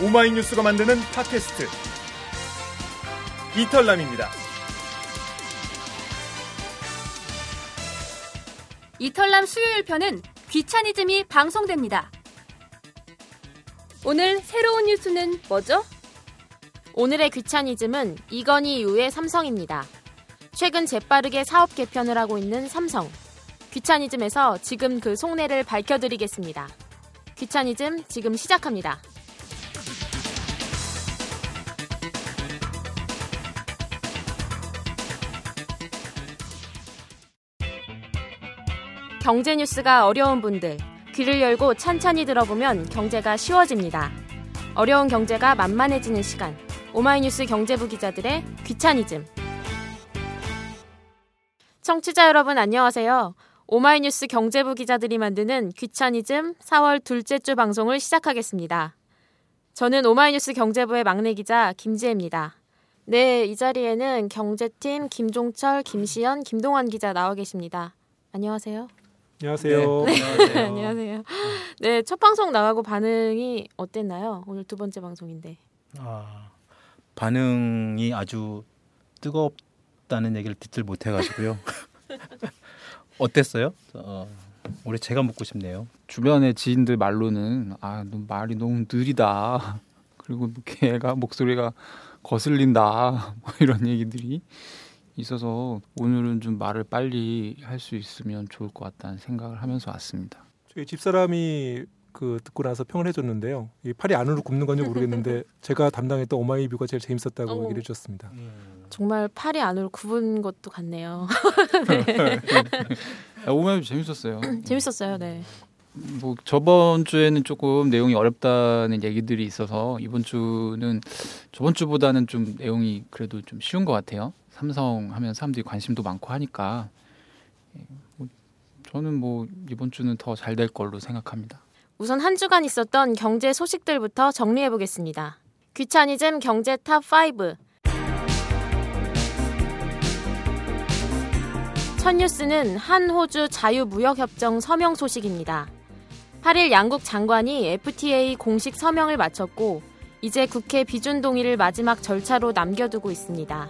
오마이뉴스가 만드는 팟캐스트 이털남입니다. 이털남 수요일 편은 귀차니즘이 방송됩니다. 오늘 새로운 뉴스는 뭐죠? 오늘의 귀차니즘은 이건희 이후의 삼성입니다. 최근 재빠르게 사업 개편을 하고 있는 삼성. 귀차니즘에서 지금 그 속내를 밝혀드리겠습니다. 귀차니즘 지금 시작합니다. 경제 뉴스가 어려운 분들, 귀를 열고 찬찬히 들어보면 경제가 쉬워집니다. 어려운 경제가 만만해지는 시간. 오마이뉴스 경제부 기자들의 귀차니즘. 청취자 여러분 안녕하세요. 오마이뉴스 경제부 기자들이 만드는 귀차니즘 4월 둘째 주 방송을 시작하겠습니다. 저는 오마이뉴스 경제부의 막내 기자 김지혜입니다. 네, 이 자리에는 경제팀 김종철, 김시연, 김동환 기자 나와 계십니다. 안녕하세요. 안녕하세요. 네. 안녕하세요. 안녕하세요. 네, 첫 방송 나가고 반응이 어땠나요? 오늘 두 번째 방송인데. 아, 반응이 아주 뜨겁다는 얘기를 듣질 못해가지고요. 어땠어요? 어, 올해 제가 묻고 싶네요. 주변의 지인들 말로는 아, 너 말이 너무 느리다. 그리고 뭐 걔가 목소리가 거슬린다. 뭐 이런 얘기들이 있어서 오늘은 좀 말을 빨리 할 수 있으면 좋을 것 같다는 생각을 하면서 왔습니다. 저희 집사람이 그 듣고 나서 평을 해줬는데요. 이 팔이 안으로 굽는 건지 모르겠는데 제가 담당했던 오마이뷰가 제일 재밌었다고 어머. 얘기를 해줬습니다. 정말 팔이 안으로 굽은 것도 같네요. 야, 오면 재밌었어요. 재밌었어요. 네. 뭐 저번 주에는 조금 내용이 어렵다는 얘기들이 있어서 이번 주는 저번 주보다는 좀 내용이 그래도 좀 쉬운 것 같아요. 삼성 하면 사람들이 관심도 많고 하니까 예, 뭐 저는 뭐 이번 주는 더 잘 될 걸로 생각합니다. 우선 한 주간 있었던 경제 소식들부터 정리해 보겠습니다. 귀차니즘 경제 top 5. 첫 뉴스는 한호주 자유무역협정 서명 소식입니다. 8일 양국 장관이 FTA 공식 서명을 마쳤고 이제 국회 비준 동의를 마지막 절차로 남겨두고 있습니다.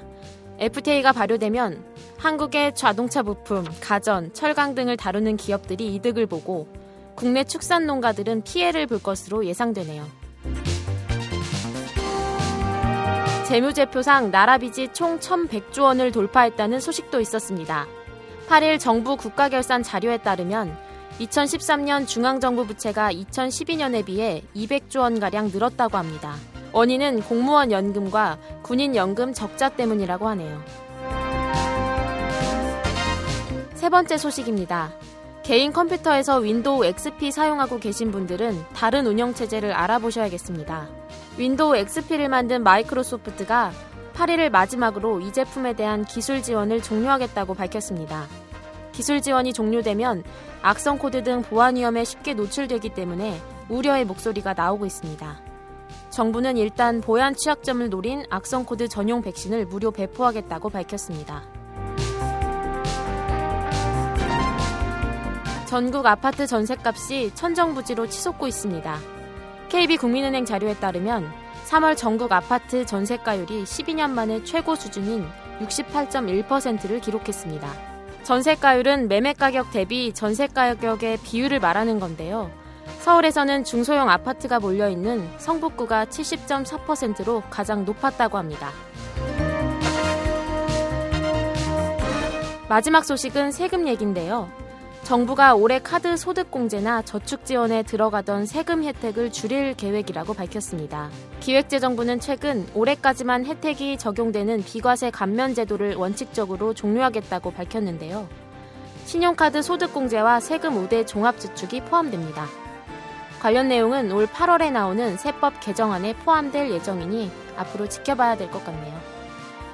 FTA가 발효되면 한국의 자동차 부품, 가전, 철강 등을 다루는 기업들이 이득을 보고 국내 축산 농가들은 피해를 볼 것으로 예상되네요. 재무제표상 나라빚이 총 1,100조 원을 돌파했다는 소식도 있었습니다. 8일 정부 국가결산 자료에 따르면 2013년 중앙정부 부채가 2012년에 비해 200조 원가량 늘었다고 합니다. 원인은 공무원 연금과 군인 연금 적자 때문이라고 하네요. 세 번째 소식입니다. 개인 컴퓨터에서 윈도우 XP 사용하고 계신 분들은 다른 운영체제를 알아보셔야겠습니다. 윈도우 XP를 만든 마이크로소프트가 8일을 마지막으로 이 제품에 대한 기술 지원을 종료하겠다고 밝혔습니다. 기술 지원이 종료되면 악성 코드 등 보안 위험에 쉽게 노출되기 때문에 우려의 목소리가 나오고 있습니다. 정부는 일단 보안 취약점을 노린 악성 코드 전용 백신을 무료 배포하겠다고 밝혔습니다. 전국 아파트 전셋값이 천정부지로 치솟고 있습니다. KB국민은행 자료에 따르면 3월 전국 아파트 전세가율이 12년 만에 최고 수준인 68.1%를 기록했습니다. 전세가율은 매매 가격 대비 전세 가격의 비율을 말하는 건데요. 서울에서는 중소형 아파트가 몰려 있는 성북구가 70.4%로 가장 높았다고 합니다. 마지막 소식은 세금 얘긴데요. 정부가 올해 카드 소득 공제나 저축 지원에 들어가던 세금 혜택을 줄일 계획이라고 밝혔습니다. 기획재정부는 최근 올해까지만 혜택이 적용되는 비과세 감면 제도를 원칙적으로 종료하겠다고 밝혔는데요. 신용카드 소득 공제와 세금 우대 종합 지축이 포함됩니다. 관련 내용은 올 8월에 나오는 세법 개정안에 포함될 예정이니 앞으로 지켜봐야 될 것 같네요.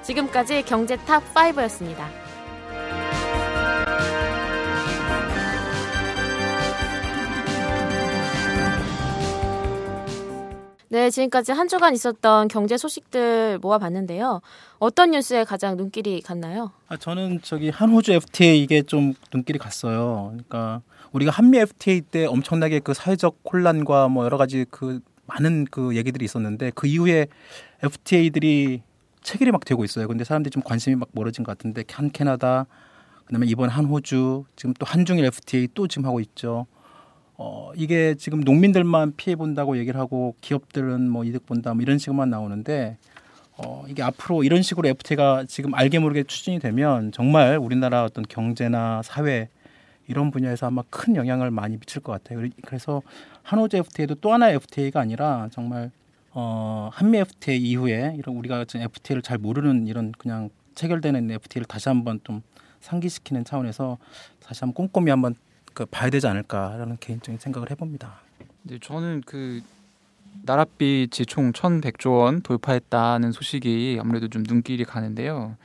지금까지 경제 top 5였습니다. 네, 지금까지 한 주간 있었던 경제 소식들 모아봤는데요. 어떤 뉴스에 가장 눈길이 갔나요? 아, 저는 저기 한호주 FTA 이게 좀 눈길이 갔어요. 그러니까 우리가 한미 FTA 때 엄청나게 그 사회적 혼란과 뭐 여러 가지 그 많은 그 얘기들이 있었는데 그 이후에 FTA들이 체결이 막 되고 있어요. 근데 사람들이 좀 관심이 막 멀어진 것 같은데 한 캐나다 그다음에 이번 한 호주 지금 또 한중일 FTA 또 지금 하고 있죠. 어 이게 지금 농민들만 피해 본다고 얘기를 하고 기업들은 뭐 이득 본다 뭐 이런 식으로만 나오는데 어 이게 앞으로 이런 식으로 FTA가 지금 알게 모르게 추진이 되면 정말 우리나라 어떤 경제나 사회 이런 분야에서 아마 큰 영향을 많이 미칠 것 같아요. 그래서 한호주 FTA도 또 하나의 FTA가 아니라 정말 어, 한미 FTA 이후에 이런 우리가 지금 FTA를 잘 모르는 이런 그냥 체결되는 FTA를 다시 한번 좀 상기시키는 차원에서 다시 한번 꼼꼼히 한번 그 봐야 되지 않을까라는 개인적인 생각을 해봅니다. 네, 저는 그 나랏빛이 총 1,100조 원 돌파했다는 소식이 아무래도 좀 눈길이 가는데요.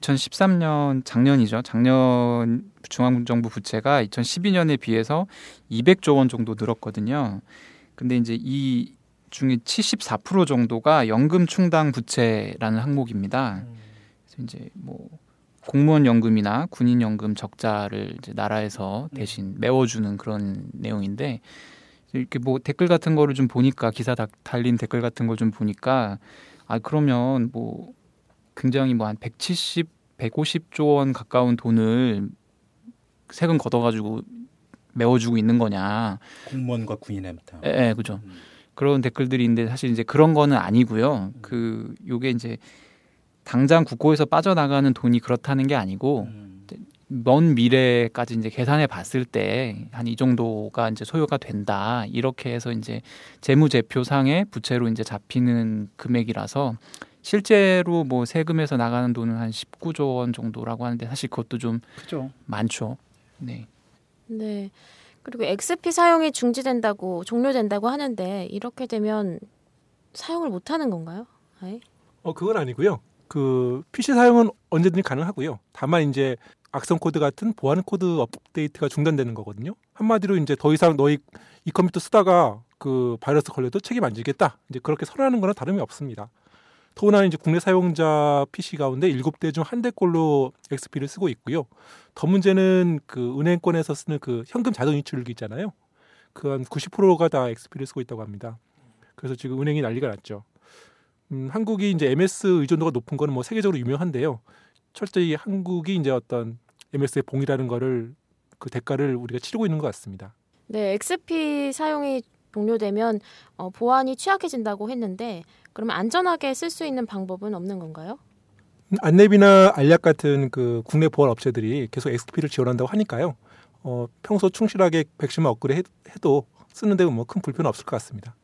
2013년 작년이죠. 작년 중앙정부 부채가 2012년에 비해서 200조 원 정도 늘었거든요. 근데 이제 이 중에 74% 정도가 연금 충당 부채라는 항목입니다. 그래서 이제 뭐 공무원 연금이나 군인 연금 적자를 이제 나라에서 대신 메워주는 그런 내용인데 이렇게 뭐 댓글 같은 거를 좀 보니까 기사 다, 달린 댓글 같은 걸 좀 보니까 아 그러면 뭐 굉장히 뭐 한 170, 150조 원 가까운 돈을 세금 걷어가지고 메워주고 있는 거냐. 공무원과 군인한테. 예, 예, 그죠. 음. 그런 댓글들이 있는데 사실 이제 그런 거는 아니고요. 그 요게 이제 당장 국고에서 빠져나가는 돈이 그렇다는 게 아니고 음. 먼 미래까지 이제 계산해 봤을 때 한 이 정도가 이제 소요가 된다. 이렇게 해서 이제 재무제표상의 부채로 이제 잡히는 금액이라서 실제로 뭐 세금에서 나가는 돈은 한 19조 원 정도라고 하는데 사실 그것도 좀 그죠. 많죠. 네. 네. 그리고 XP 사용이 중지된다고 종료된다고 하는데 이렇게 되면 사용을 못 하는 건가요? 아예? 어 그건 아니고요. 그 PC 사용은 언제든지 가능하고요. 다만 이제 악성 코드 같은 보안 코드 업데이트가 중단되는 거거든요. 한마디로 이제 더 이상 너희 이 컴퓨터 쓰다가 그 바이러스 걸려도 책임 안 지겠다. 이제 그렇게 선언하는 거나 다름이 없습니다. 더구나 이제 국내 사용자 PC 가운데 7대 중 한 대꼴로 XP를 쓰고 있고요. 더 문제는 그 은행권에서 쓰는 그 현금 자동 인출기 있잖아요. 그 한 90%가 다 XP를 쓰고 있다고 합니다. 그래서 지금 은행이 난리가 났죠. 음, 한국이 이제 MS 의존도가 높은 거는 뭐 세계적으로 유명한데요. 철저히 한국이 이제 어떤 MS의 봉이라는 거를 그 대가를 우리가 치르고 있는 것 같습니다. 네, XP 사용이 종료되면 어, 보안이 취약해진다고 했는데 그러면 안전하게 쓸 수 있는 방법은 없는 건가요? 안랩이나 알약 같은 그 국내 보안 업체들이 계속 XP를 지원한다고 하니까요. 어, 평소 충실하게 백신만 업그레이드 해도 쓰는데 뭐 큰 불편 없을 것 같습니다.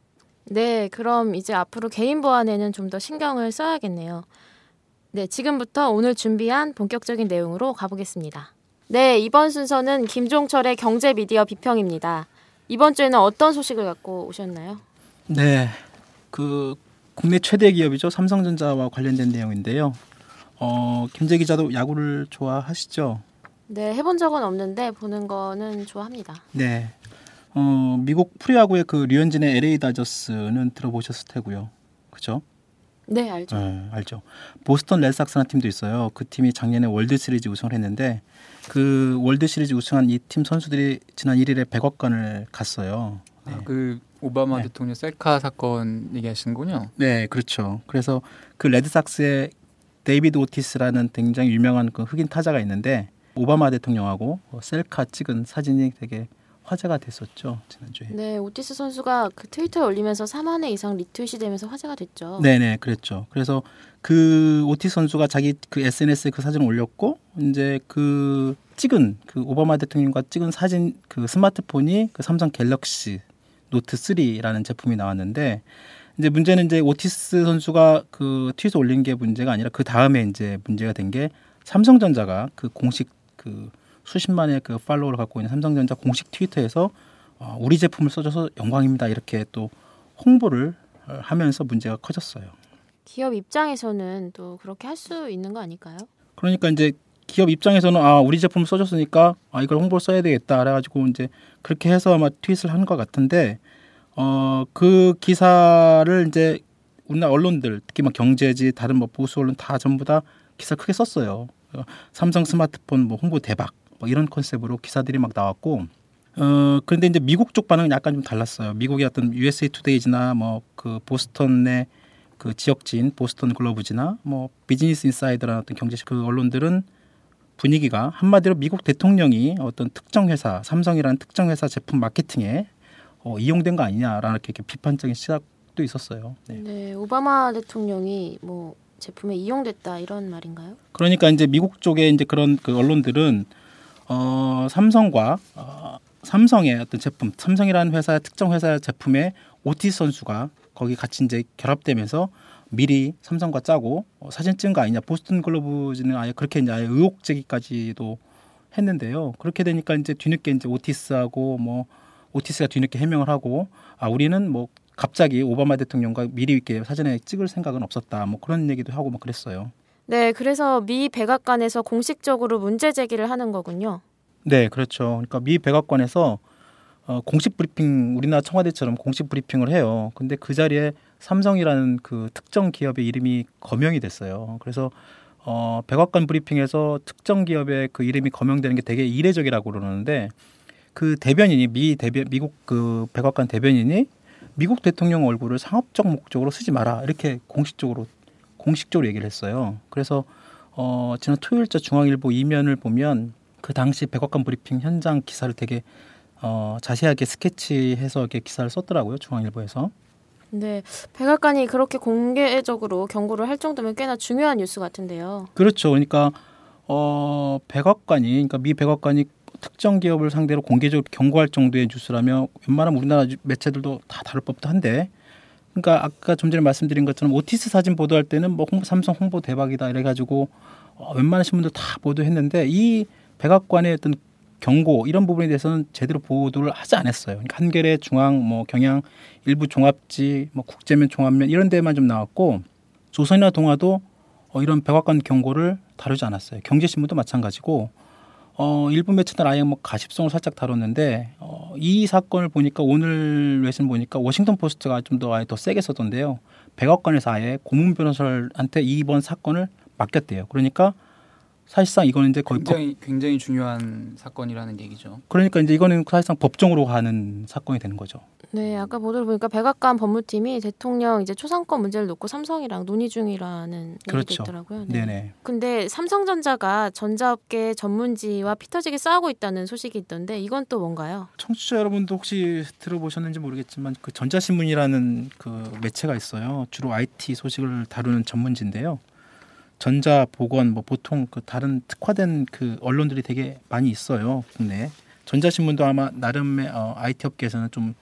네, 그럼 이제 앞으로 개인 보안에는 좀 더 신경을 써야겠네요. 네, 지금부터 오늘 준비한 본격적인 내용으로 가보겠습니다. 네, 이번 순서는 김종철의 경제 미디어 비평입니다. 이번 주에는 어떤 소식을 갖고 오셨나요? 네, 그 국내 최대 기업이죠 삼성전자와 관련된 내용인데요. 어, 김재 기자도 야구를 좋아하시죠? 네, 해본 적은 없는데 보는 거는 좋아합니다. 네, 어, 미국 프로야구의 그 류현진의 LA 다저스는 들어보셨을 테고요, 그죠? 네, 알죠. 네, 알죠. 보스턴 레드삭스라는 팀도 있어요. 그 팀이 작년에 월드 시리즈 우승을 했는데 그 월드 시리즈 우승한 이 팀 선수들이 지난 1일에 백악관을 갔어요. 네. 아, 그 오바마 네. 대통령 셀카 사건 얘기하시는군요. 네, 그렇죠. 그래서 그 레드삭스의 데이비드 오티스라는 굉장히 유명한 그 흑인 타자가 있는데 오바마 대통령하고 셀카 찍은 사진이 되게 화제가 됐었죠 지난주에. 네, 오티스 선수가 그 트위터에 올리면서 3만 회 이상 리트윗이 되면서 화제가 됐죠. 네, 네, 그랬죠. 그래서 그 오티스 선수가 자기 그 SNS에 그 사진을 올렸고 이제 그 찍은 그 오바마 대통령과 찍은 사진 그 스마트폰이 그 삼성 갤럭시 노트 3라는 제품이 나왔는데 이제 문제는 이제 오티스 선수가 그 트윗에 올린 게 문제가 아니라 그 다음에 이제 문제가 된 게 삼성전자가 그 공식 그 수십만의 그 팔로워를 갖고 있는 삼성전자 공식 트위터에서 어, 우리 제품을 써줘서 영광입니다 이렇게 또 홍보를 하면서 문제가 커졌어요. 기업 입장에서는 또 그렇게 할 수 있는 거 아닐까요? 그러니까 이제 기업 입장에서는 아 우리 제품 써줬으니까 아 이걸 홍보를 써야 되겠다 그래가지고 이제 그렇게 해서 아마 트윗을 한 것 같은데 어 그 기사를 이제 우리나라 언론들 특히 뭐 경제지 다른 뭐 보수 언론 다 전부 다 기사 크게 썼어요. 삼성 스마트폰 뭐 홍보 대박 뭐 이런 컨셉으로 기사들이 막 나왔고 어 그런데 이제 미국 쪽 반응은 약간 좀 달랐어요. 미국의 어떤 USA 투데이즈나 뭐 그 보스턴의 그 지역지인 보스턴 글로브지나 뭐 비즈니스 인사이드라는 어떤 경제지 그 언론들은 분위기가 한마디로 미국 대통령이 어떤 특정 회사 삼성이라는 특정 회사 제품 마케팅에 어, 이용된 거 아니냐라는 이렇게 비판적인 시각도 있었어요. 네. 네, 오바마 대통령이 뭐 제품에 이용됐다 이런 말인가요? 그러니까 이제 미국 쪽에 이제 그런 그 언론들은 어, 삼성과 어, 삼성의 어떤 제품, 삼성이라는 회사의 특정 회사의 제품에 오티 선수가 거기 같이 이제 결합되면서 미리 삼성과 짜고 어, 사진 찍은 거 아니냐. 보스턴 글로브즈는 아예 그렇게 이제 아예 의혹 제기까지도 했는데요. 그렇게 되니까 이제 뒤늦게 이제 오티스하고 뭐 오티스가 뒤늦게 해명을 하고 아 우리는 뭐 갑자기 오바마 대통령과 미리 이렇게 사진에 찍을 생각은 없었다. 뭐 그런 얘기도 하고 막 그랬어요. 네, 그래서 미 백악관에서 공식적으로 문제 제기를 하는 거군요. 네, 그렇죠. 그러니까 미 백악관에서 어, 공식 브리핑 우리나라 청와대처럼 공식 브리핑을 해요. 근데 그 자리에 삼성이라는 그 특정 기업의 이름이 거명이 됐어요. 그래서 어, 백악관 브리핑에서 특정 기업의 그 이름이 거명되는 게 되게 이례적이라고 그러는데 그 대변인이 미 대변 미국 그 백악관 대변인이 미국 대통령 얼굴을 상업적 목적으로 쓰지 마라 이렇게 공식적으로 공식적으로 얘기를 했어요. 그래서 어, 지난 토요일자 중앙일보 이면을 보면 그 당시 백악관 브리핑 현장 기사를 되게 어, 자세하게 스케치해서 이렇게 기사를 썼더라고요 중앙일보에서. 네, 백악관이 그렇게 공개적으로 경고를 할 정도면 꽤나 중요한 뉴스 같은데요. 그렇죠. 그러니까 어, 백악관이 그러니까 미 백악관이 특정 기업을 상대로 공개적으로 경고할 정도의 뉴스라면 웬만하면 우리나라 매체들도 다 다룰 법도 한데 그러니까 아까 좀 전에 말씀드린 것처럼 오티스 사진 보도할 때는 뭐 홍보, 삼성 홍보 대박이다 이래가지고 어, 웬만한 신문들 다 보도했는데 이 백악관의 어떤 경고 이런 부분에 대해서는 제대로 보도를 하지 않았어요. 그러니까 한겨레, 중앙, 뭐 경향, 일부 종합지, 뭐 국제면, 종합면 이런 데만 좀 나왔고 조선이나 동아도 어, 이런 백악관 경고를 다루지 않았어요. 경제신문도 마찬가지고 어, 일부 매체들 아예 뭐 가십성을 살짝 다뤘는데 어, 이 사건을 보니까 오늘 외신 보니까 워싱턴 포스트가 좀 더 아예 더 세게 썼던데요. 백악관에서 아예 고문 변호사한테 이번 사건을 맡겼대요. 그러니까 사실상 이거는 이제 거의 굉장히 굉장히 중요한 사건이라는 얘기죠. 법, 그러니까 이제 이거는 사실상 법정으로 가는 사건이 되는 거죠. 네, 아까 보도를 보니까 백악관 법무팀이 대통령 이제 초상권 문제를 놓고 삼성이랑 논의 중이라는 그렇죠. 얘기도 있더라고요. 네. 네 근데 삼성전자가 전자업계 전문지와 피터지게 싸우고 있다는 소식이 있던데 이건 또 뭔가요? 청취자 여러분도 혹시 들어보셨는지 모르겠지만 그 전자신문이라는 그 매체가 있어요. 주로 IT 소식을 다루는 전문지인데요. 전자 보건 뭐 보통 그 다른 특화된 그 언론들이 되게 많이 있어요 국내 전자신문도 아마 나름의 어, IT 업계에서는 좀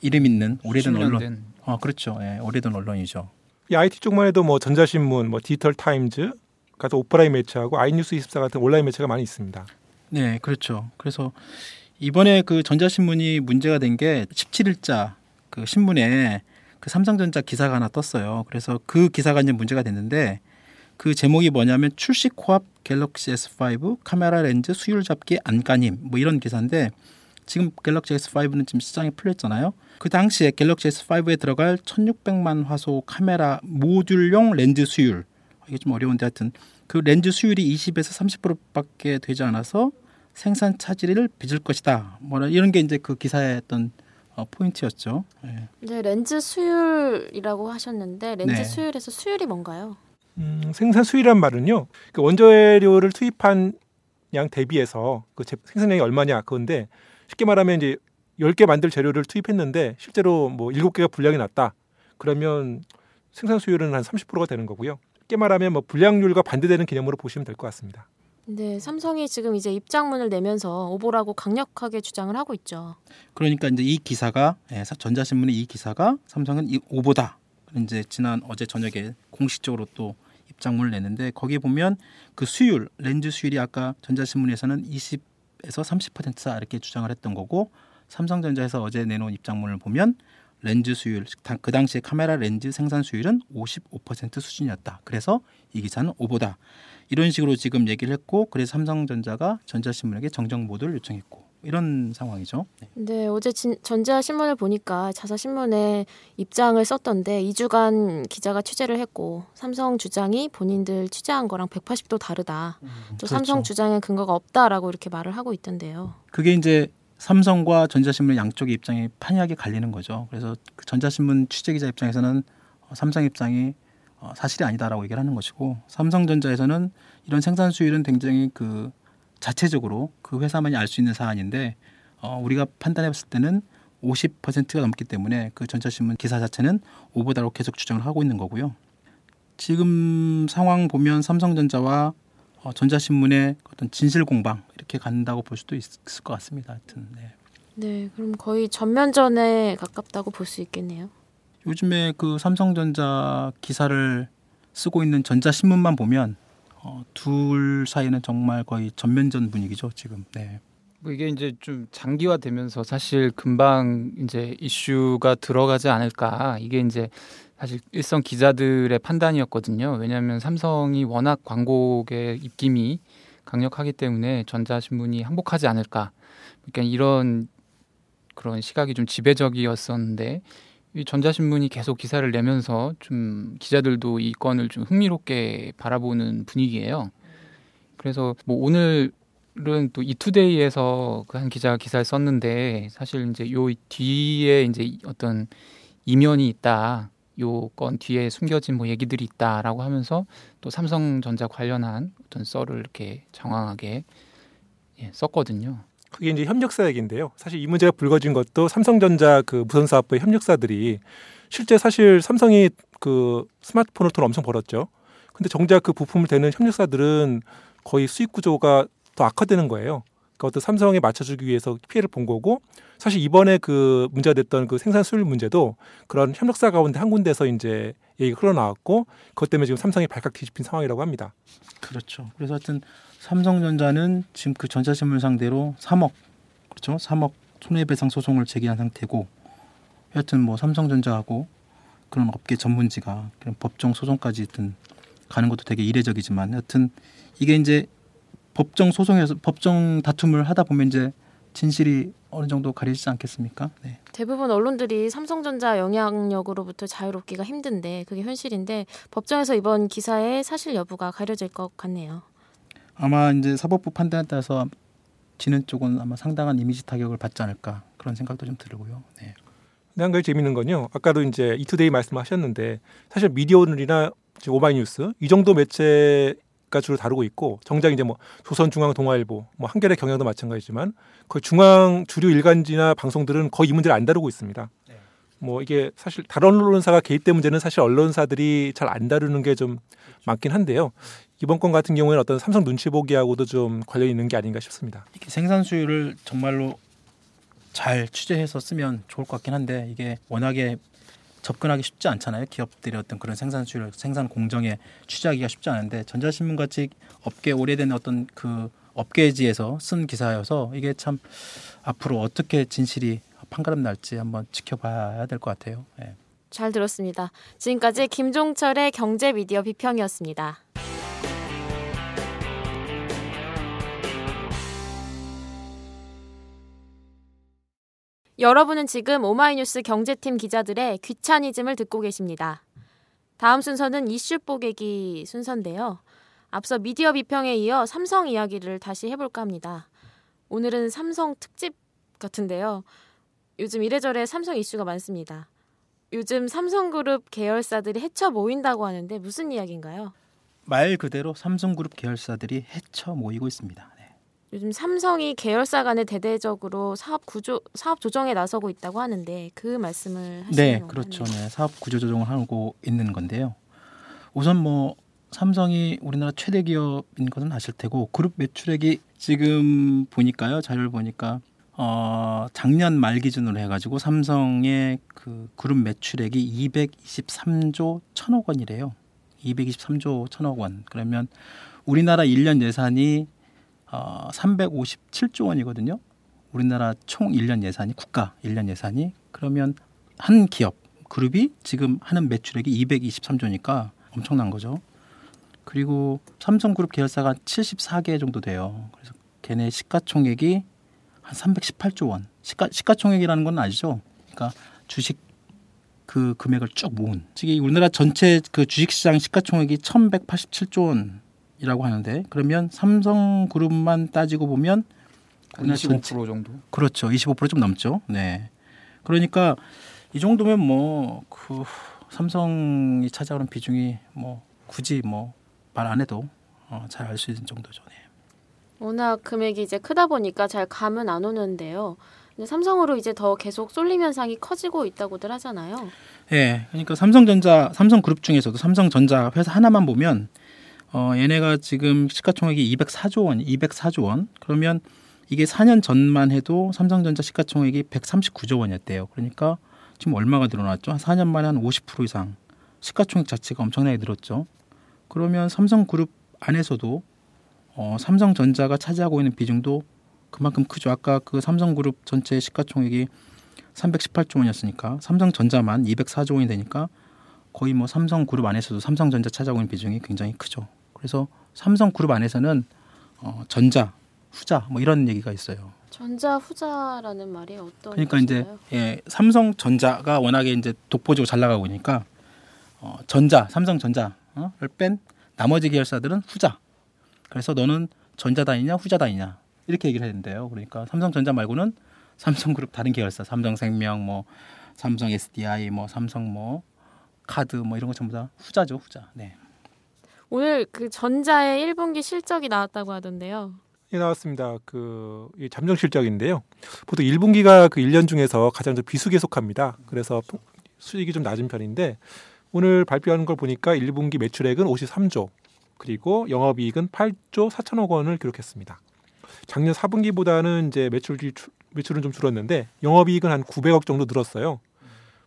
이름 있는 오래된 언론. 된. 어 그렇죠. 예, 오래된 언론이죠. 이 IT 쪽만 해도 뭐 전자신문, 뭐 디지털 타임즈, 같은 오프라인 매체하고 아이뉴스 24 같은 온라인 매체가 많이 있습니다. 네 그렇죠. 그래서 이번에 그 전자신문이 문제가 된 게 17일자 그 신문에 그 삼성전자 기사가 하나 떴어요. 그래서 그 기사가 이제 문제가 됐는데 그 제목이 뭐냐면 출시 코앞 갤럭시 S5 카메라 렌즈 수율 잡기 안간힘 뭐 이런 기사인데 지금 갤럭시 S5는 지금 시장에 풀렸잖아요. 그 당시에 갤럭시 S5에 들어갈 1600만 화소 카메라 모듈용 렌즈 수율 이게 좀 어려운데 하여튼 그 렌즈 수율이 20에서 30%밖에 되지 않아서 생산 차질을 빚을 것이다. 뭐라 이런 게 이제 그 기사의 어떤 어, 포인트였죠. 네. 네, 렌즈 수율이라고 하셨는데 렌즈 네. 수율에서 수율이 뭔가요? 음, 생산 수율이란 말은요. 그 원재료를 투입한 양 대비해서 그 제- 생산량이 얼마냐 그건데 쉽게 말하면 이제 10개 만들 재료를 투입했는데 실제로 뭐 7개가 불량이 났다. 그러면 생산 수율은 한 30%가 되는 거고요. 쉽게 말하면 뭐 불량률과 반대되는 개념으로 보시면 될 것 같습니다. 네, 삼성이 지금 이제 입장문을 내면서 오보라고 강력하게 주장을 하고 있죠. 그러니까 이제 이 기사가 예, 사- 전자신문의 이 기사가 삼성은 이 오보다. 이제 지난 어제 저녁에 공식적으로 또 입장문을 냈는데 거기에 보면 그 수율 렌즈 수율이 아까 전자신문에서는 20에서 30%다 이렇게 주장을 했던 거고 삼성전자에서 어제 내놓은 입장문을 보면 렌즈 수율 그 당시에 카메라 렌즈 생산 수율은 55% 수준이었다. 그래서 이 기사는 오보다. 이런 식으로 지금 얘기를 했고 그래서 삼성전자가 전자신문에게 정정 보도를 요청했고 이런 상황이죠. 네. 네, 어제 진, 전자 신문을 보니까 자사 신문에 입장을 썼던데 2주간 기자가 취재를 했고 삼성 주장이 본인들 취재한 거랑 180도 다르다. 또 삼성 그렇죠. 주장에 근거가 없다라고 이렇게 말을 하고 있던데요. 그게 이제 삼성과 전자신문 양쪽의 입장이 판이하게 갈리는 거죠. 그래서 그 전자신문 취재기자 입장에서는 어, 삼성 입장이 어, 사실이 아니다라고 얘기를 하는 것이고 삼성전자에서는 이런 생산 수율은 굉장히 그 자체적으로 그 회사만이 알 수 있는 사안인데 어, 우리가 판단해 봤을 때는 50%가 넘기 때문에 그 전자신문 기사 자체는 오보다로 계속 주장을 하고 있는 거고요. 지금 상황 보면 삼성전자와 어, 전자신문의 어떤 진실 공방 이렇게 간다고 볼 수도 있을 것 같습니다. 하여튼 네. 네, 그럼 거의 전면전에 가깝다고 볼 수 있겠네요. 요즘에 그 삼성전자 기사를 쓰고 있는 전자신문만 보면 어, 둘 사이는 정말 거의 전면전 분위기죠 지금. 네. 뭐 이게 이제 좀 장기화되면서 사실 금방 이제 이슈가 들어가지 않을까 이게 이제 사실 일선 기자들의 판단이었거든요. 왜냐하면 삼성이 워낙 광고의 입김이 강력하기 때문에 전자신문이 항복하지 않을까. 그러니까 이런 그런 시각이 좀 지배적이었었는데 이 전자신문이 계속 기사를 내면서 좀 기자들도 이 건을 좀 흥미롭게 바라보는 분위기예요. 그래서 뭐 오늘은 또 이투데이에서 그 한 기자가 기사를 썼는데 사실 이제 요 뒤에 이제 어떤 이면이 있다. 요 건 뒤에 숨겨진 뭐 얘기들이 있다라고 하면서 또 삼성전자 관련한 어떤 썰을 이렇게 장황하게 예, 썼거든요. 그게 이제 협력사 얘기인데요. 사실 이 문제가 불거진 것도 삼성전자 그 무선사업부의 협력사들이 실제 사실 삼성이 그 스마트폰으로 돈 엄청 벌었죠. 근데 정작 그 부품을 대는 협력사들은 거의 수익 구조가 더 악화되는 거예요. 그러니까 어떤 삼성에 맞춰주기 위해서 피해를 본 거고 사실 이번에 그 문제가 됐던 그 생산 수율 문제도 그런 협력사 가운데 한 군데서 이제 얘기가 흘러나왔고 그것 때문에 지금 삼성이 발칵 뒤집힌 상황이라고 합니다. 그렇죠. 그래서 하여튼 삼성전자는 지금 그 전자신문 상대로 3억 그렇죠. 3억 손해배상 소송을 제기한 상태고 여하튼 뭐 삼성전자하고 그런 업계 전문지가 그런 법정 소송까지 든 가는 것도 되게 이례적이지만 여하튼 이게 이제 법정 소송에서 법정 다툼을 하다 보면 이제 진실이 어느 정도 가리지 않겠습니까? 네. 대부분 언론들이 삼성전자 영향력으로부터 자유롭기가 힘든데 그게 현실인데 법정에서 이번 기사의 사실 여부가 가려질 것 같네요. 아마 이제 사법부 판단에 따라서 지는 쪽은 아마 상당한 이미지 타격을 받지 않을까 그런 생각도 좀 들고요. 네. 근데 한 가지 재밌는 건요. 아까도 이제 이투데이 말씀하셨는데 사실 미디어오늘이나 오마이뉴스 이 정도 매체 가 주로 다루고 있고 정작 이제 뭐 조선중앙동아일보, 뭐 한겨레 경향도 마찬가지지만 거의 중앙 주류 일간지나 방송들은 거의 이 문제를 안 다루고 있습니다. 네. 뭐 이게 사실 다른 언론사가 개입된 문제는 사실 언론사들이 잘 안 다루는 게 좀 많긴 한데요. 이번 건 같은 경우에는 어떤 삼성 눈치 보기하고도 좀 관련이 있는 게 아닌가 싶습니다. 이게 생산 수율을 정말로 잘 취재해서 쓰면 좋을 것 같긴 한데 이게 워낙에 접근하기 쉽지 않잖아요. 기업들의 어떤 그런 생산 수율, 생산 공정에 취재하기가 쉽지 않은데 전자신문 같이 업계 오래된 어떤 그 업계지에서 쓴 기사여서 이게 참 앞으로 어떻게 진실이 판가름 날지 한번 지켜봐야 될 것 같아요. 네. 잘 들었습니다. 지금까지 김종철의 경제 미디어 비평이었습니다. 여러분은 지금 오마이뉴스 경제팀 기자들의 귀차니즘을 듣고 계십니다. 다음 순서는 이슈 뽀개기 순서인데요. 앞서 미디어 비평에 이어 삼성 이야기를 다시 해볼까 합니다. 오늘은 삼성 특집 같은데요. 요즘 이래저래 삼성 이슈가 많습니다. 요즘 삼성그룹 계열사들이 헤쳐 모인다고 하는데 무슨 이야기인가요? 말 그대로 삼성그룹 계열사들이 헤쳐 모이고 있습니다. 네. 요즘 삼성이 계열사 간에 대대적으로 사업 구조 사업 조정에 나서고 있다고 하는데 그 말씀을 하시는 네? 그렇죠. 네, 사업 구조 조정을 하고 있는 건데요. 우선 뭐 삼성이 우리나라 최대 기업인 것은 아실 테고 그룹 매출액이 지금 보니까요 자료를 보니까 어, 작년 말 기준으로 해가지고 삼성의 그 그룹 매출액이 223조 1천억 원이래요. 223조 1천억 원. 그러면 우리나라 1년 예산이 어, 357조 원이거든요. 우리나라 총 1년 예산이 국가 1년 예산이 그러면 한 기업 그룹이 지금 하는 매출액이 223조니까 엄청난 거죠. 그리고 삼성그룹 계열사가 74개 정도 돼요. 그래서 걔네 시가총액이 한 318조 원. 시가 시가총액이라는 건 아시죠? 그러니까 주식 그 금액을 쭉 모은. 즉 우리나라 전체 그 주식시장 시가총액이 1,187조 원 이라고 하는데 그러면 삼성그룹만 따지고 보면 우리나라 25% 전체- 정도. 그렇죠. 25%좀 넘죠. 네. 그러니까 이 정도면 뭐 그 삼성이 차지하는 비중이 뭐 굳이 뭐 말 안 해도 어, 잘 알 수 있는 정도죠. 네. 워낙 금액이 이제 크다 보니까 잘 감은 안 오는데요. 근데 삼성으로 이제 더 계속 쏠림 현상이 커지고 있다고들 하잖아요. 예, 그러니까 삼성전자, 삼성그룹 중에서도 삼성전자 회사 하나만 보면 어, 얘네가 지금 시가총액이 204조 원, 204조 원. 그러면 이게 4년 전만 해도 삼성전자 시가총액이 139조 원이었대요. 그러니까 지금 얼마가 늘어났죠? 한 4년 만에 한 50% 이상 시가총액 자체가 엄청나게 늘었죠. 그러면 삼성그룹 안에서도 어, 삼성전자가 차지하고 있는 비중도 그만큼 크죠. 아까 그 삼성그룹 전체 시가총액이 318조 원이었으니까 삼성전자만 204조 원이 되니까 거의 뭐 삼성그룹 안에서도 삼성전자 있는 비중이 굉장히 크죠. 그래서 삼성그룹 안에서는 어, 전자, 후자 뭐 이런 얘기가 있어요. 전자 후자라는 말이 어떤 그러니까 이제 뜻인가요? 예, 삼성전자가 워낙에 이제 독보적으로 잘 나가고 있으니까 어, 전자, 삼성전자를 뺀 나머지 계열사들은 후자. 그래서 너는 전자단이냐 후자단이냐 이렇게 얘기를 했는데요. 그러니까 삼성전자 말고는 삼성그룹 다른 계열사, 삼성생명, 뭐 삼성 SDI, 뭐 삼성 뭐 카드 뭐 이런 거 전부 다 후자죠, 후자. 네. 오늘 그 전자의 1분기 실적이 나왔다고 하던데요. 예, 나왔습니다. 그이 잠정 실적인데요. 보통 1분기가 그 1년 중에서 가장 좀 비수기에 속합니다. 그래서 포- 수익이 좀 낮은 편인데 오늘 발표하는 걸 보니까 1분기 매출액은 53조 그리고 영업이익은 8조 4천억 원을 기록했습니다. 작년 4분기보다는 이제 매출이 주- 매출은 좀 줄었는데 영업이익은 한 900억 정도 늘었어요.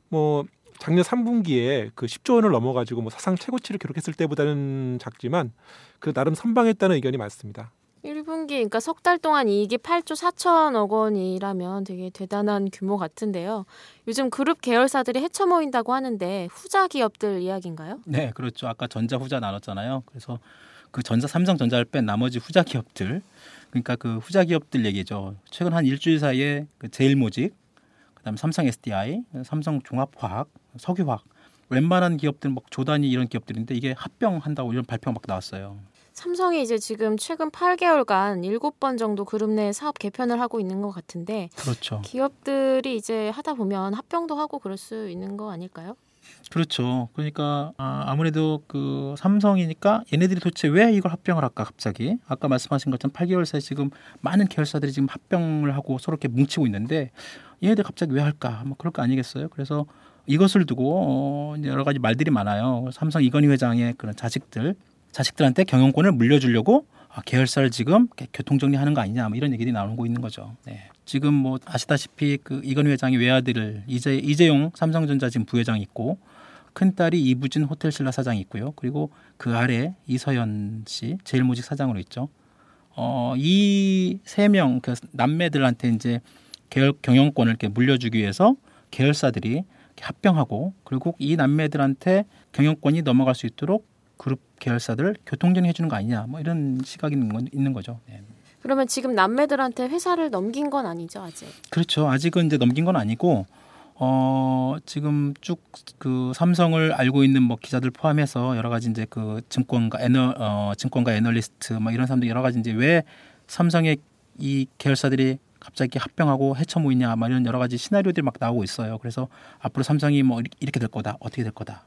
뭐 작년 3분기에 그 10조 원을 넘어가지고 뭐 사상 최고치를 기록했을 때보다는 작지만 그 나름 선방했다는 의견이 많습니다. 1분기 그러니까 석 달 동안 이익이 8조 4천억 원이라면 되게 대단한 규모 같은데요. 요즘 그룹 계열사들이 헤쳐 모인다고 하는데 후자 기업들 이야기인가요? 네, 그렇죠. 아까 전자 후자 나눴잖아요. 그래서 그 전자 삼성전자를 뺀 나머지 후자 기업들, 그러니까 그 후자 기업들 얘기죠. 최근 한 일주일 사이에 그 제일모직, 그다음 에 삼성 SDI, 삼성 종합화학, 석유화학 웬만한 기업들 막 조단위 이런 기업들인데 이게 합병한다고 이런 발표가 막 나왔어요. 삼성이 이제 지금 최근 8개월간 7번 정도 그룹 내 사업 개편을 하고 있는 것 같은데 그렇죠. 기업들이 이제 하다 보면 합병도 하고 그럴 수 있는 거 아닐까요? 그렇죠. 그러니까 아, 아무래도 그 삼성이니까 얘네들이 도대체 왜 이걸 합병을 할까 갑자기? 아까 말씀하신 것처럼 8개월 사이 지금 많은 계열사들이 지금 합병을 하고 서로 이렇게 뭉치고 있는데 얘네들 갑자기 왜 할까? 뭐 그럴 거 아니겠어요? 그래서 이것을 두고 어, 여러 가지 말들이 많아요. 삼성 이건희 회장의 그런 자식들, 자식들한테 경영권을 물려주려고 아, 계열사를 지금 교통정리하는 거 아니냐 뭐 이런 얘기들이 나오고 있는 거죠. 네. 지금 뭐 아시다시피 그 이건희 회장의 외아들을 이제 이재용 삼성전자 지금 부회장이 있고 큰 딸이 이부진 호텔신라 사장이 있고요. 그리고 그 아래 이서연 씨 제일모직 사장으로 있죠. 어, 이 세 명 그 남매들한테 이제 계열 경영권을 이렇게 물려주기 위해서 계열사들이 합병하고 그리고 이 남매들한테 경영권이 넘어갈 수 있도록 그룹 계열사들을 교통정리 해주는 거 아니냐 뭐 이런 시각이 있는, 건, 있는 거죠. 네. 그러면 지금 남매들한테 회사를 넘긴 건 아니죠 아직? 그렇죠. 아직은 이제 넘긴 건 아니고 어 지금 쭉 그 삼성을 알고 있는 뭐 기자들 포함해서 여러 가지 이제 그 증권가 애널 어 증권가 애널리스트 막 이런 사람들 여러 가지 이제 왜 삼성의 이 계열사들이 갑자기 합병하고 해쳐 모이냐 막 이런 여러 가지 시나리오들이 막 나오고 있어요. 그래서 앞으로 삼성이 뭐 이렇게 될 거다. 어떻게 될 거다.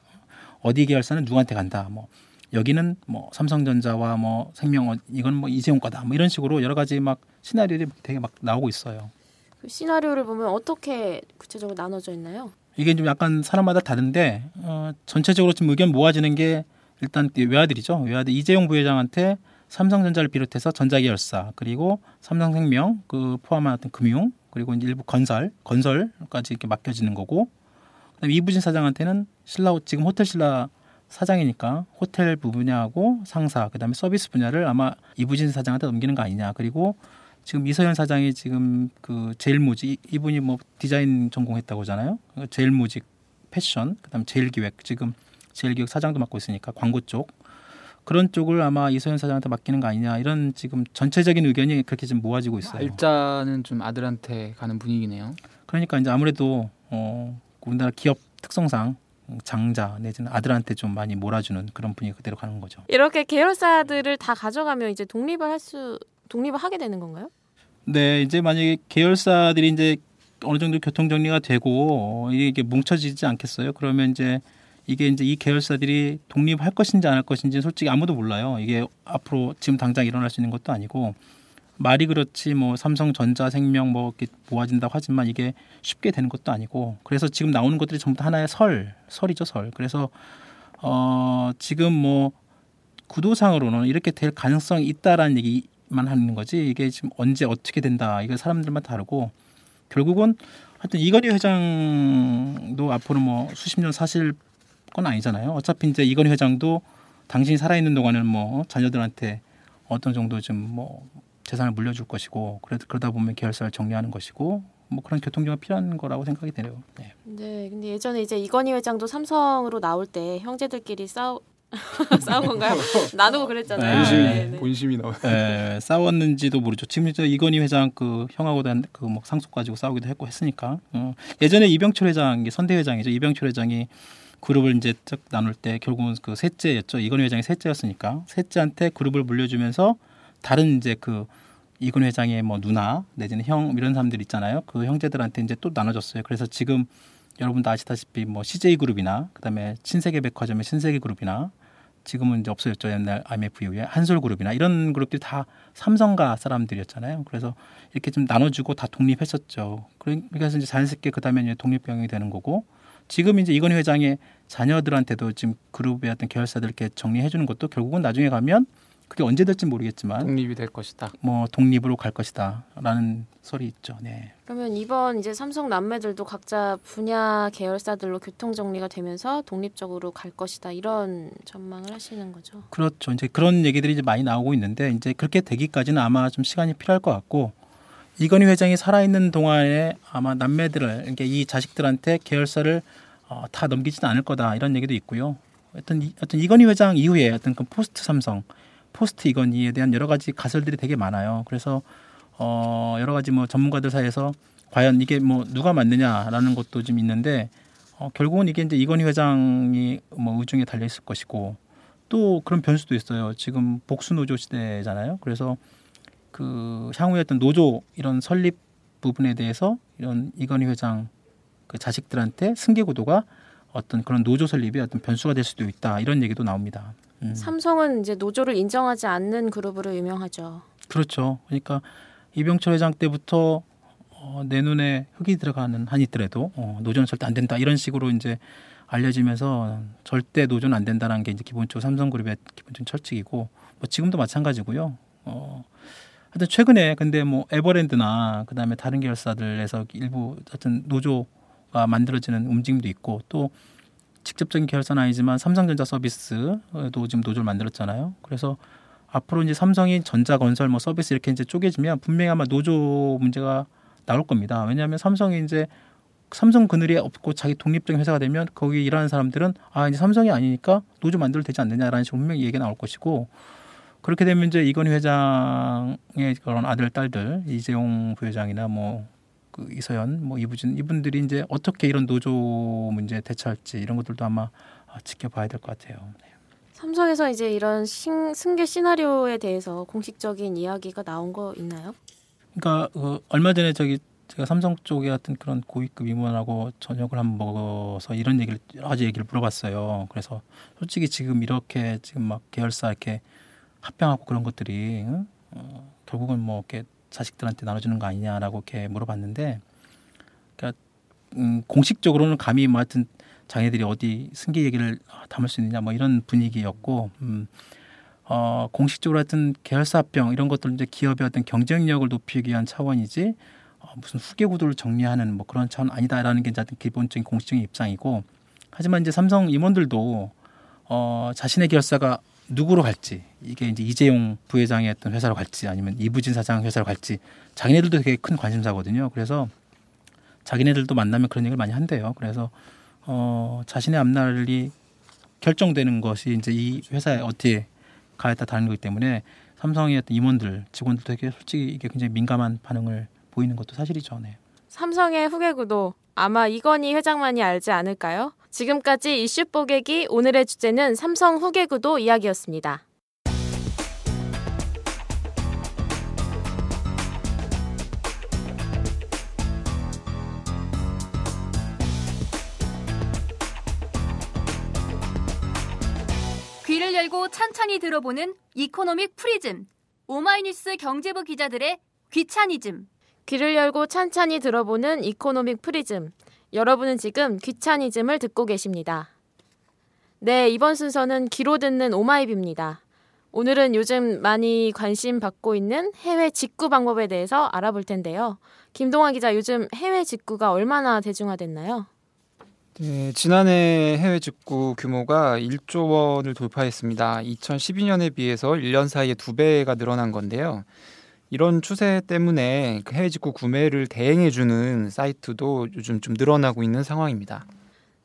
어디 계열사는 누구한테 간다. 뭐 여기는 뭐 삼성전자와 뭐 생명 어, 이건 뭐 이재용 거다. 뭐 이런 식으로 여러 가지 막 시나리오들이 되게 막 나오고 있어요. 그 시나리오를 보면 어떻게 구체적으로 나눠져 있나요? 이게 좀 약간 사람마다 다른데 어, 전체적으로 지금 의견 모아지는 게 일단 외아들이죠. 외아들 이재용 부회장한테 삼성전자를 비롯해서 전자계열사 그리고 삼성생명 그 포함한 어떤 금융 그리고 이제 일부 건설 건설까지 이렇게 맡겨지는 거고 그다음에 이부진 사장한테는 신라 지금 호텔 신라 사장이니까 호텔 분야하고 상사 그다음에 서비스 분야를 아마 이부진 사장한테 넘기는 거 아니냐 그리고 지금 이서연 사장이 지금 그 제일모직 이분이 뭐 디자인 전공했다고 하잖아요. 제일모직 패션 그다음 제일기획 지금 제일기획 사장도 맡고 있으니까 광고 쪽 그런 쪽을 아마 이서연 사장한테 맡기는 거 아니냐 이런 지금 전체적인 의견이 그렇게 지금 모아지고 있어요. 알짜는 좀 아들한테 가는 분위기네요. 그러니까 이제 아무래도 어 우리나라 기업 특성상 장자 내지는 아들한테 좀 많이 몰아주는 그런 분위기 그대로 가는 거죠. 이렇게 계열사들을 다 가져가면 이제 독립을 할 수 독립을 하게 되는 건가요? 네, 이제 만약에 계열사들이 이제 어느 정도 교통 정리가 되고 이게 뭉쳐지지 않겠어요? 그러면 이제 이게 이제 이 계열사들이 독립할 것인지 안 할 것인지 솔직히 아무도 몰라요. 이게 앞으로 지금 당장 일어날 수 있는 것도 아니고 말이 그렇지 뭐 삼성전자 생명 뭐 이렇게 모아진다고 하지만 이게 쉽게 되는 것도 아니고 그래서 지금 나오는 것들이 전부 다 하나의 설 설이죠 설 그래서 어 지금 뭐 구도상으로는 이렇게 될 가능성이 있다라는 얘기만 하는 거지 이게 지금 언제 어떻게 된다 이거 사람들만 다르고 결국은 하여튼 이건희 회장도 앞으로 뭐 수십 년 사실 건 아니잖아요 어차피 이제 이건희 회장도 당신이 살아있는 동안은 뭐 자녀들한테 어떤 정도 좀 뭐 재산을 물려줄 것이고 그래 그러다 보면 계열사를 정리하는 것이고 뭐 그런 교통정리가 필요한 거라고 생각이 되네요. 네. 네, 근데 예전에 이제 이건희 회장도 삼성으로 나올 때 형제들끼리 싸우 싸운 건가요? 나누고 그랬잖아요. 네. 본심이 네, 네. 본심이 나와. 에, 싸웠는지도 모르죠. 지금 이제 이건희 회장 그 형하고 그뭐 상속 가지고 싸우기도 했고 했으니까 어. 예전에 이병철 회장 이게 선대 회장이죠. 이병철 회장이 그룹을 이제 쭉 나눌 때 결국은 그 셋째였죠. 이건희 회장이 셋째였으니까 셋째한테 그룹을 물려주면서 다른 이제 그 이건 회장의 뭐 누나 내지는 형 이런 사람들 있잖아요. 그 형제들한테 이제 또 나눠줬어요. 그래서 지금 여러분도 아시다시피 뭐 CJ 그룹이나 그다음에 신세계 백화점의 신세계 그룹이나 지금은 이제 없어졌죠 옛날 IMF 이후에 한솔 그룹이나 이런 그룹들이 다 삼성가 사람들이었잖아요. 그래서 이렇게 좀 나눠주고 다 독립했었죠. 그래서 이제 자연스럽게 그다음에 이제 독립병이 되는 거고 지금 이제 이건희 회장의 자녀들한테도 지금 그룹의 어떤 계열사들 이렇게 정리해 주는 것도 결국은 나중에 가면 그게 언제 될지 모르겠지만 독립이 될 것이다. 뭐 독립으로 갈 것이다라는 소리 있죠. 네. 그러면 이번 이제 삼성 남매들도 각자 분야 계열사들로 교통 정리가 되면서 독립적으로 갈 것이다 이런 전망을 하시는 거죠. 그렇죠. 이제 그런 얘기들이 이제 많이 나오고 있는데 이제 그렇게 되기까지는 아마 좀 시간이 필요할 것 같고 이건희 회장이 살아있는 동안에 아마 남매들을 이게 이 자식들한테 계열사를 어, 다 넘기지는 않을 거다 이런 얘기도 있고요. 어떤 이- 어떤 이건희 회장 이후에 어떤 그 포스트 삼성, 포스트 이건희에 대한 여러 가지 가설들이 되게 많아요. 그래서 어, 여러 가지 뭐 전문가들 사이에서 과연 이게 뭐 누가 맞느냐라는 것도 좀 있는데 어, 결국은 이게 이제 이건희 회장이 뭐 의중에 달려 있을 것이고 또 그런 변수도 있어요. 지금 복수 노조 시대잖아요. 그래서 그 향후에 어떤 노조 이런 설립 부분에 대해서 이런 이건희 회장 그 자식들한테 승계 구도가 어떤 그런 노조 설립이 어떤 변수가 될 수도 있다 이런 얘기도 나옵니다. 음. 삼성은 이제 노조를 인정하지 않는 그룹으로 유명하죠. 그렇죠. 그러니까 이병철 회장 때부터 어, 내 눈에 흙이 들어가는 한이 있더라도 어, 노조는 절대 안 된다 이런 식으로 이제 알려지면서 절대 노조는 안 된다는 게 이제 기본적으로 삼성그룹의 기본적인 철칙이고 뭐 지금도 마찬가지고요. 어, 하여튼 최근에 근데 뭐 에버랜드나 그다음에 다른 계열사들에서 일부 어떤 노조가 만들어지는 움직임도 있고 또 직접적인 계열사는 아니지만 삼성전자 서비스도 지금 노조를 만들었잖아요. 그래서 앞으로 이제 삼성이 전자 건설 뭐 서비스 이렇게 이제 쪼개지면 분명히 아마 노조 문제가 나올 겁니다. 왜냐하면 삼성이 이제 삼성 그늘이 없고 자기 독립적인 회사가 되면 거기 일하는 사람들은 아 이제 삼성이 아니니까 노조 만들어도 되지 않느냐라는 식으로 분명히 얘기가 나올 것이고 그렇게 되면 이제 이건희 회장의 그런 아들 딸들 이재용 부회장이나 뭐 그 이서연 뭐 이부진 이분들이 이제 어떻게 이런 노조 문제에 대처할지 이런 것들도 아마 아, 지켜봐야 될 것 같아요. 네. 삼성에서 이제 이런 신, 승계 시나리오에 대해서 공식적인 이야기가 나온 거 있나요? 그러니까 그 얼마 전에 저기 제가 삼성 쪽에 같은 그런 고위급 임원하고 저녁을 한번 먹어서 이런 얘기를 여러 가지 얘기를 물어봤어요. 그래서 솔직히 지금 이렇게 지금 막 계열사 이렇게 합병하고 그런 것들이 응? 어, 결국은 뭐 이렇게 자식들한테 나눠주는 거 아니냐라고 이렇게 물어봤는데, 그러니까 음, 공식적으로는 감히 뭐 하여튼 자기들이 어디 승계 얘기를 담을 수 있느냐 뭐 이런 분위기였고, 음, 어, 공식적으로 하여튼 계열사 합병 이런 것들 이제 기업의 어떤 경쟁력을 높이기 위한 차원이지 어, 무슨 후계 구도를 정리하는 뭐 그런 차원 아니다라는 게 이제 기본적인 공식적인 입장이고 하지만 이제 삼성 임원들도 어, 자신의 계열사가 누구로 갈지 이게 이제 이재용 부회장의 어떤 회사로 갈지 아니면 이부진 사장 회사로 갈지 자기네들도 되게 큰 관심사거든요. 그래서 자기네들도 만나면 그런 얘기를 많이 한대요. 그래서 어, 자신의 앞날이 결정되는 것이 이제 이 회사에 어떻게 따라 다른 거기 때문에 삼성의 어떤 임원들, 직원들도 되게 솔직히 이게 굉장히 민감한 반응을 보이는 것도 사실이죠. 네. 삼성의 후계 구도 아마 이건희 회장만이 알지 않을까요? 지금까지 이슈 보객이 오늘의 주제는 삼성 후계구도 이야기였습니다. 귀를 열고 찬찬히 들어보는 economic 프리즘. 오마이뉴스 경제부 기자들의 귀차니즘. 귀를 열고 찬찬히 들어보는 economic 프리즘. 여러분은 지금 귀차니즘을 듣고 계십니다. 네, 이번 순서는 귀로 듣는 오마이비입니다. 오늘은 요즘 많이 관심 받고 있는 해외 직구 방법에 대해서 알아볼 텐데요. 김동환 기자, 요즘 해외 직구가 얼마나 대중화됐나요? 네, 지난해 해외 직구 규모가 1조 원을 돌파했습니다. 2012년에 비해서 1년 사이에 두 배가 늘어난 건데요. 이런 추세 때문에 그 해외 직구 구매를 대행해주는 사이트도 요즘 좀 늘어나고 있는 상황입니다.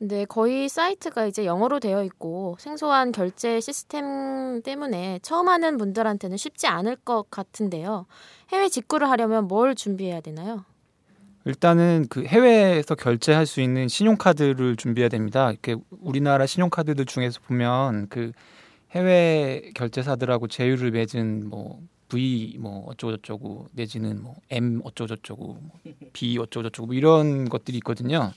네, 거의 사이트가 이제 영어로 되어 있고 생소한 결제 시스템 때문에 처음 하는 분들한테는 쉽지 않을 것 같은데요. 해외 직구를 하려면 뭘 준비해야 되나요? 일단은 그 해외에서 결제할 수 있는 신용카드를 준비해야 됩니다. 이렇게 우리나라 신용카드들 중에서 보면 그 해외 결제사들하고 제휴를 맺은 뭐 V 뭐 어쩌고 저쩌고 내지는 뭐 M 어쩌고 저쩌고 뭐 B 어쩌고 저쩌고 뭐 이런 것들이 있거든요.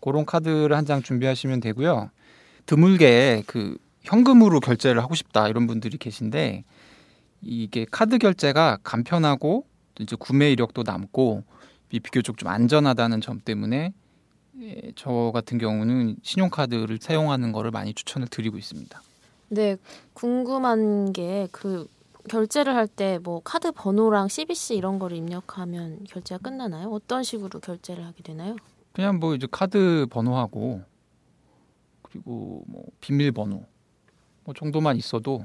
그런 카드를 한 장 준비하시면 되고요. 드물게 그 현금으로 결제를 하고 싶다 이런 분들이 계신데 이게 카드 결제가 간편하고 이제 구매 이력도 남고 비교적 좀 안전하다는 점 때문에 예, 저 같은 경우는 신용카드를 사용하는 거를 많이 추천을 드리고 있습니다. 네, 궁금한 게 그 결제를 할 때 뭐 카드 번호랑 CBC 이런 거를 입력하면 결제가 끝나나요? 어떤 식으로 결제를 하게 되나요? 그냥 뭐 이제 카드 번호하고 그리고 뭐 비밀번호 뭐 정도만 있어도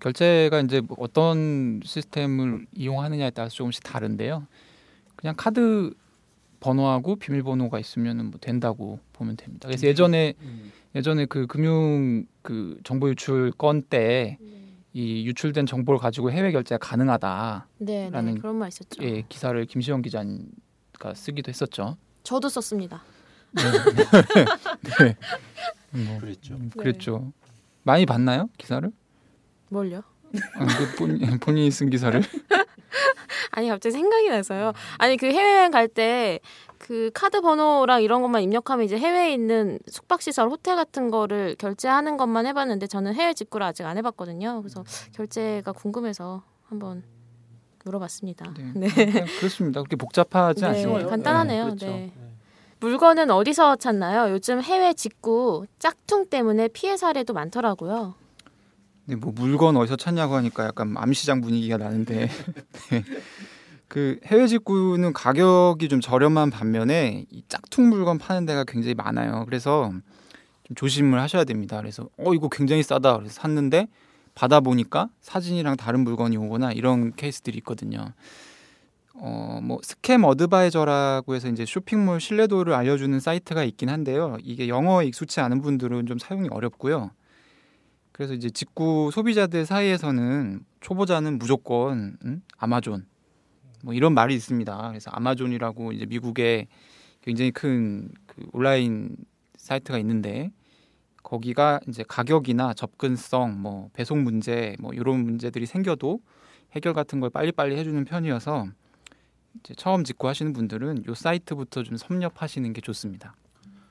결제가 이제 뭐 어떤 시스템을 이용하느냐에 따라서 조금씩 다른데요. 그냥 카드 번호하고 비밀번호가 있으면 뭐 된다고 보면 됩니다. 그래서 예전에 예전에 그 금융 그 정보 유출 건 때 이 유출된 정보를 가지고 해외 결제가 가능하다. 네, 네 라는- 그런 말 있었죠. 예, 기사를 김시영 기자가 쓰기도 했었죠. 저도 썼습니다. 네. 뭐, 그랬죠. 음, 그랬죠. 많이 봤나요 기사를? 뭘요? 아, 그 본, 본인이 쓴 기사를? 아니 갑자기 생각이 나서요. 아니 그 해외여행 갈 때 그 카드 번호랑 이런 것만 입력하면 이제 해외에 있는 숙박시설, 호텔 같은 거를 결제하는 것만 해봤는데 저는 해외 직구를 아직 안 해봤거든요. 그래서 결제가 궁금해서 한번 물어봤습니다. 네. 네. 그냥 그렇습니다. 그렇게 복잡하지 네, 않습니다. 간단하네요. 네, 그렇죠. 네. 물건은 어디서 찾나요? 요즘 해외 직구 짝퉁 때문에 피해 사례도 많더라고요. 네, 뭐 물건 어디서 찾냐고 하니까 약간 암시장 분위기가 나는데 네. 그 해외 직구는 가격이 좀 저렴한 반면에 이 짝퉁 물건 파는 데가 굉장히 많아요. 그래서 좀 조심을 하셔야 됩니다. 그래서 어 이거 굉장히 싸다 그래서 샀는데 받아 보니까 사진이랑 다른 물건이 오거나 이런 케이스들이 있거든요. 어 뭐 ScamAdviser라고 해서 이제 쇼핑몰 신뢰도를 알려주는 사이트가 있긴 한데요. 이게 영어에 익숙치 않은 분들은 좀 사용이 어렵고요. 그래서 이제 직구 소비자들 사이에서는 초보자는 무조건 음? 아마존 뭐 이런 말이 있습니다. 그래서 아마존이라고 이제 미국에 굉장히 큰 그 온라인 사이트가 있는데 거기가 이제 가격이나 접근성, 뭐 배송 문제, 뭐 이런 문제들이 생겨도 해결 같은 걸 빨리빨리 해주는 편이어서 이제 처음 직구하시는 분들은 요 사이트부터 좀 섭렵하시는 게 좋습니다.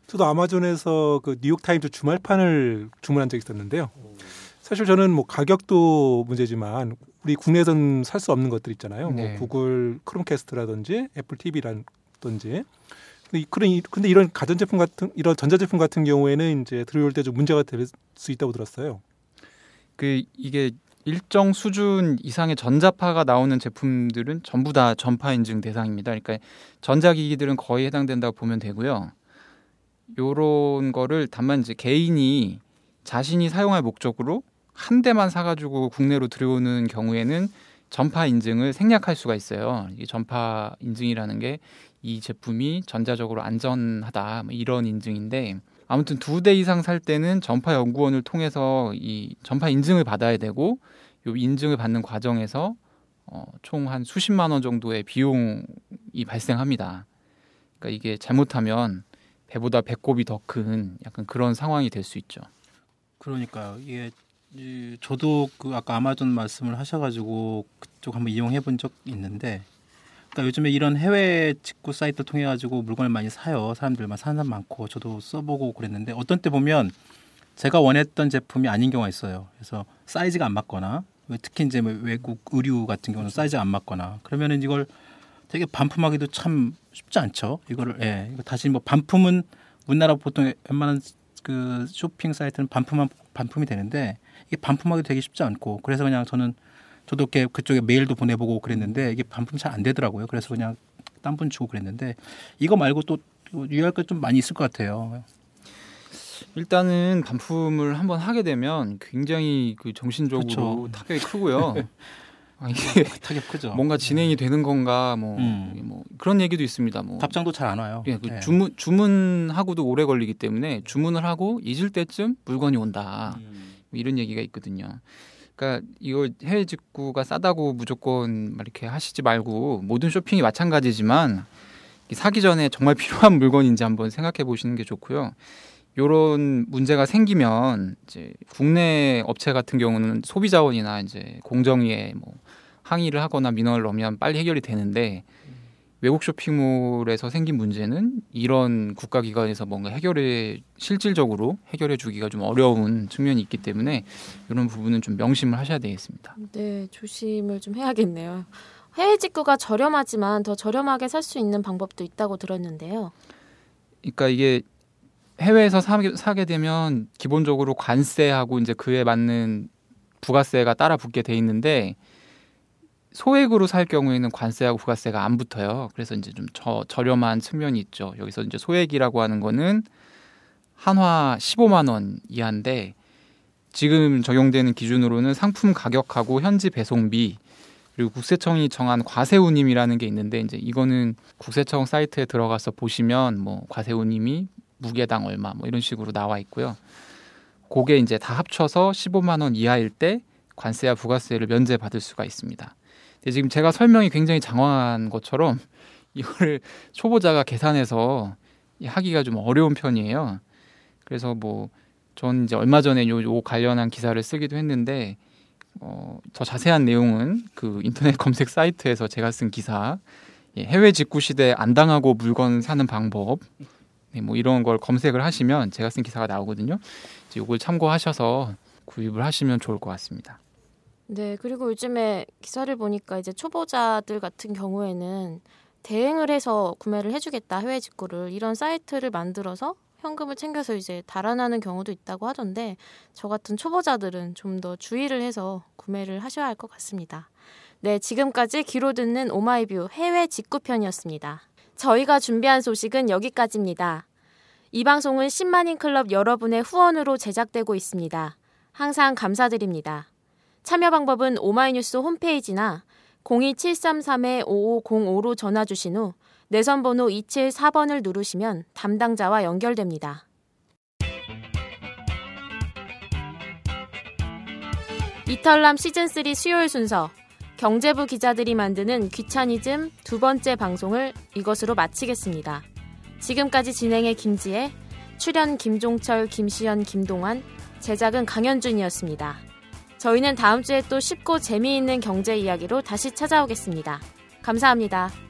저도 아마존에서 그 뉴욕 타임즈 주말판을 주문한 적이 있었는데요. 사실 저는 뭐 가격도 문제지만 우리 국내에선 살 수 없는 것들 있잖아요. 네. 뭐 구글 크롬캐스트라든지 애플 TV라든지. 그런 이- 근데 이런 가전제품 같은 이런 전자제품 같은 경우에는 이제 들어올 때 좀 문제가 될 수 있다고 들었어요. 그 이게 일정 수준 이상의 전자파가 나오는 제품들은 전부 다 전파 인증 대상입니다. 그러니까 전자기기들은 거의 해당된다고 보면 되고요. 요런 거를 다만 이제 개인이 자신이 사용할 목적으로 한 대만 사가지고 국내로 들여오는 경우에는 전파 인증을 생략할 수가 있어요. 이 전파 인증이라는 게 이 제품이 전자적으로 안전하다 뭐 이런 인증인데 아무튼 두 대 이상 살 때는 전파 연구원을 통해서 이 전파 인증을 받아야 되고 요 인증을 받는 과정에서 어, 총 한 수십만 원 정도의 비용이 발생합니다. 그러니까 이게 잘못하면 배보다 배꼽이 더 큰 약간 그런 상황이 될 수 있죠. 그러니까요. 이게 이, 저도 그 아까 아마존 말씀을 하셔가지고 그쪽 한번 이용해 본 적 있는데, 그러니까 요즘에 이런 해외 직구 사이트 통해 가지고 물건을 많이 사요. 사람들만 사는 사람 많고 저도 써보고 그랬는데 어떤 때 보면 제가 원했던 제품이 아닌 경우가 있어요. 그래서 사이즈가 안 맞거나 특히 이제 뭐 외국 의류 같은 경우는 사이즈가 안 맞거나 그러면은 이걸 되게 반품하기도 참 쉽지 않죠. 이거를 예, 이거 다시 뭐 반품은 우리나라 보통 웬만한 그 쇼핑 사이트는 반품한 반품이 되는데 이게 반품하기 되게 쉽지 않고 그래서 그냥 저는 저도 이렇게 그쪽에 메일도 보내보고 그랬는데 이게 반품 잘 안 되더라고요. 그래서 그냥 딴 분 주고 그랬는데 이거 말고 또 유의할 것 좀 많이 있을 것 같아요. 일단은 반품을 한번 하게 되면 굉장히 그 정신적으로 그쵸. 타격이 크고요. 아, 이게 타격 크죠. 뭔가 진행이 되는 건가 뭐, 음. 뭐 그런 얘기도 있습니다. 뭐 답장도 잘 안 와요. 예, 그 예. 주문 주문하고도 오래 걸리기 때문에 주문을 하고 잊을 때쯤 물건이 온다. 음. 뭐 이런 얘기가 있거든요. 그러니까 이거 해외 직구가 싸다고 무조건 막 이렇게 하시지 말고 모든 쇼핑이 마찬가지지만 이 사기 전에 정말 필요한 물건인지 한번 생각해 보시는 게 좋고요. 요런 문제가 생기면 이제 국내 업체 같은 경우는 소비 자원이나 이제 공정위에 뭐 항의를 하거나 민원을 넣으면 빨리 해결이 되는데 외국 쇼핑몰에서 생긴 문제는 이런 국가기관에서 뭔가 해결에 실질적으로 해결해 주기가 좀 어려운 측면이 있기 때문에 이런 부분은 좀 명심을 하셔야 되겠습니다. 네, 조심을 좀 해야겠네요. 해외 직구가 저렴하지만 더 저렴하게 살 수 있는 방법도 있다고 들었는데요. 그러니까 이게 해외에서 사게, 사게 되면 기본적으로 관세하고 이제 그에 맞는 부가세가 따라 붙게 돼 있는데 소액으로 살 경우에는 관세하고 부가세가 안 붙어요. 그래서 이제 좀 저, 저렴한 측면이 있죠. 여기서 이제 소액이라고 하는 거는 한화 15만 원 이하인데 지금 적용되는 기준으로는 상품 가격하고 현지 배송비 그리고 국세청이 정한 과세운임이라는 게 있는데 이제 이거는 국세청 사이트에 들어가서 보시면 뭐 과세운임이 무게당 얼마 뭐 이런 식으로 나와 있고요. 그게 이제 다 합쳐서 15만 원 이하일 때 관세와 부가세를 면제받을 수가 있습니다. 근데 지금 제가 설명이 굉장히 장황한 것처럼 이거를 초보자가 계산해서 하기가 좀 어려운 편이에요. 그래서 뭐 전 이제 얼마 전에 요, 요 관련한 기사를 쓰기도 했는데 어, 더 자세한 내용은 그 인터넷 검색 사이트에서 제가 쓴 기사 예, 해외 직구 시대 안 당하고 물건 사는 방법 네, 뭐 이런 걸 검색을 하시면 제가 쓴 기사가 나오거든요. 이제 이걸 참고하셔서 구입을 하시면 좋을 것 같습니다. 네, 그리고 요즘에 기사를 보니까 이제 초보자들 같은 경우에는 대행을 해서 구매를 해주겠다 해외 직구를 이런 사이트를 만들어서 현금을 챙겨서 이제 달아나는 경우도 있다고 하던데 저 같은 초보자들은 좀 더 주의를 해서 구매를 하셔야 할 것 같습니다. 네, 지금까지 귀로 듣는 오마이뷰 해외 직구 편이었습니다. 저희가 준비한 소식은 여기까지입니다. 이 방송은 10만인 클럽 여러분의 후원으로 제작되고 있습니다. 항상 감사드립니다. 참여 방법은 오마이뉴스 홈페이지나 02733-5505로 전화 주신 후 내선 번호 274번을 누르시면 담당자와 연결됩니다. 이탈남 시즌3 수요일 순서 경제부 기자들이 만드는 귀차니즘 두 번째 방송을 이것으로 마치겠습니다. 지금까지 진행의 김지혜, 출연 김종철, 김시현, 김동환, 제작은 강현준이었습니다. 저희는 다음 주에 또 쉽고 재미있는 경제 이야기로 다시 찾아오겠습니다. 감사합니다.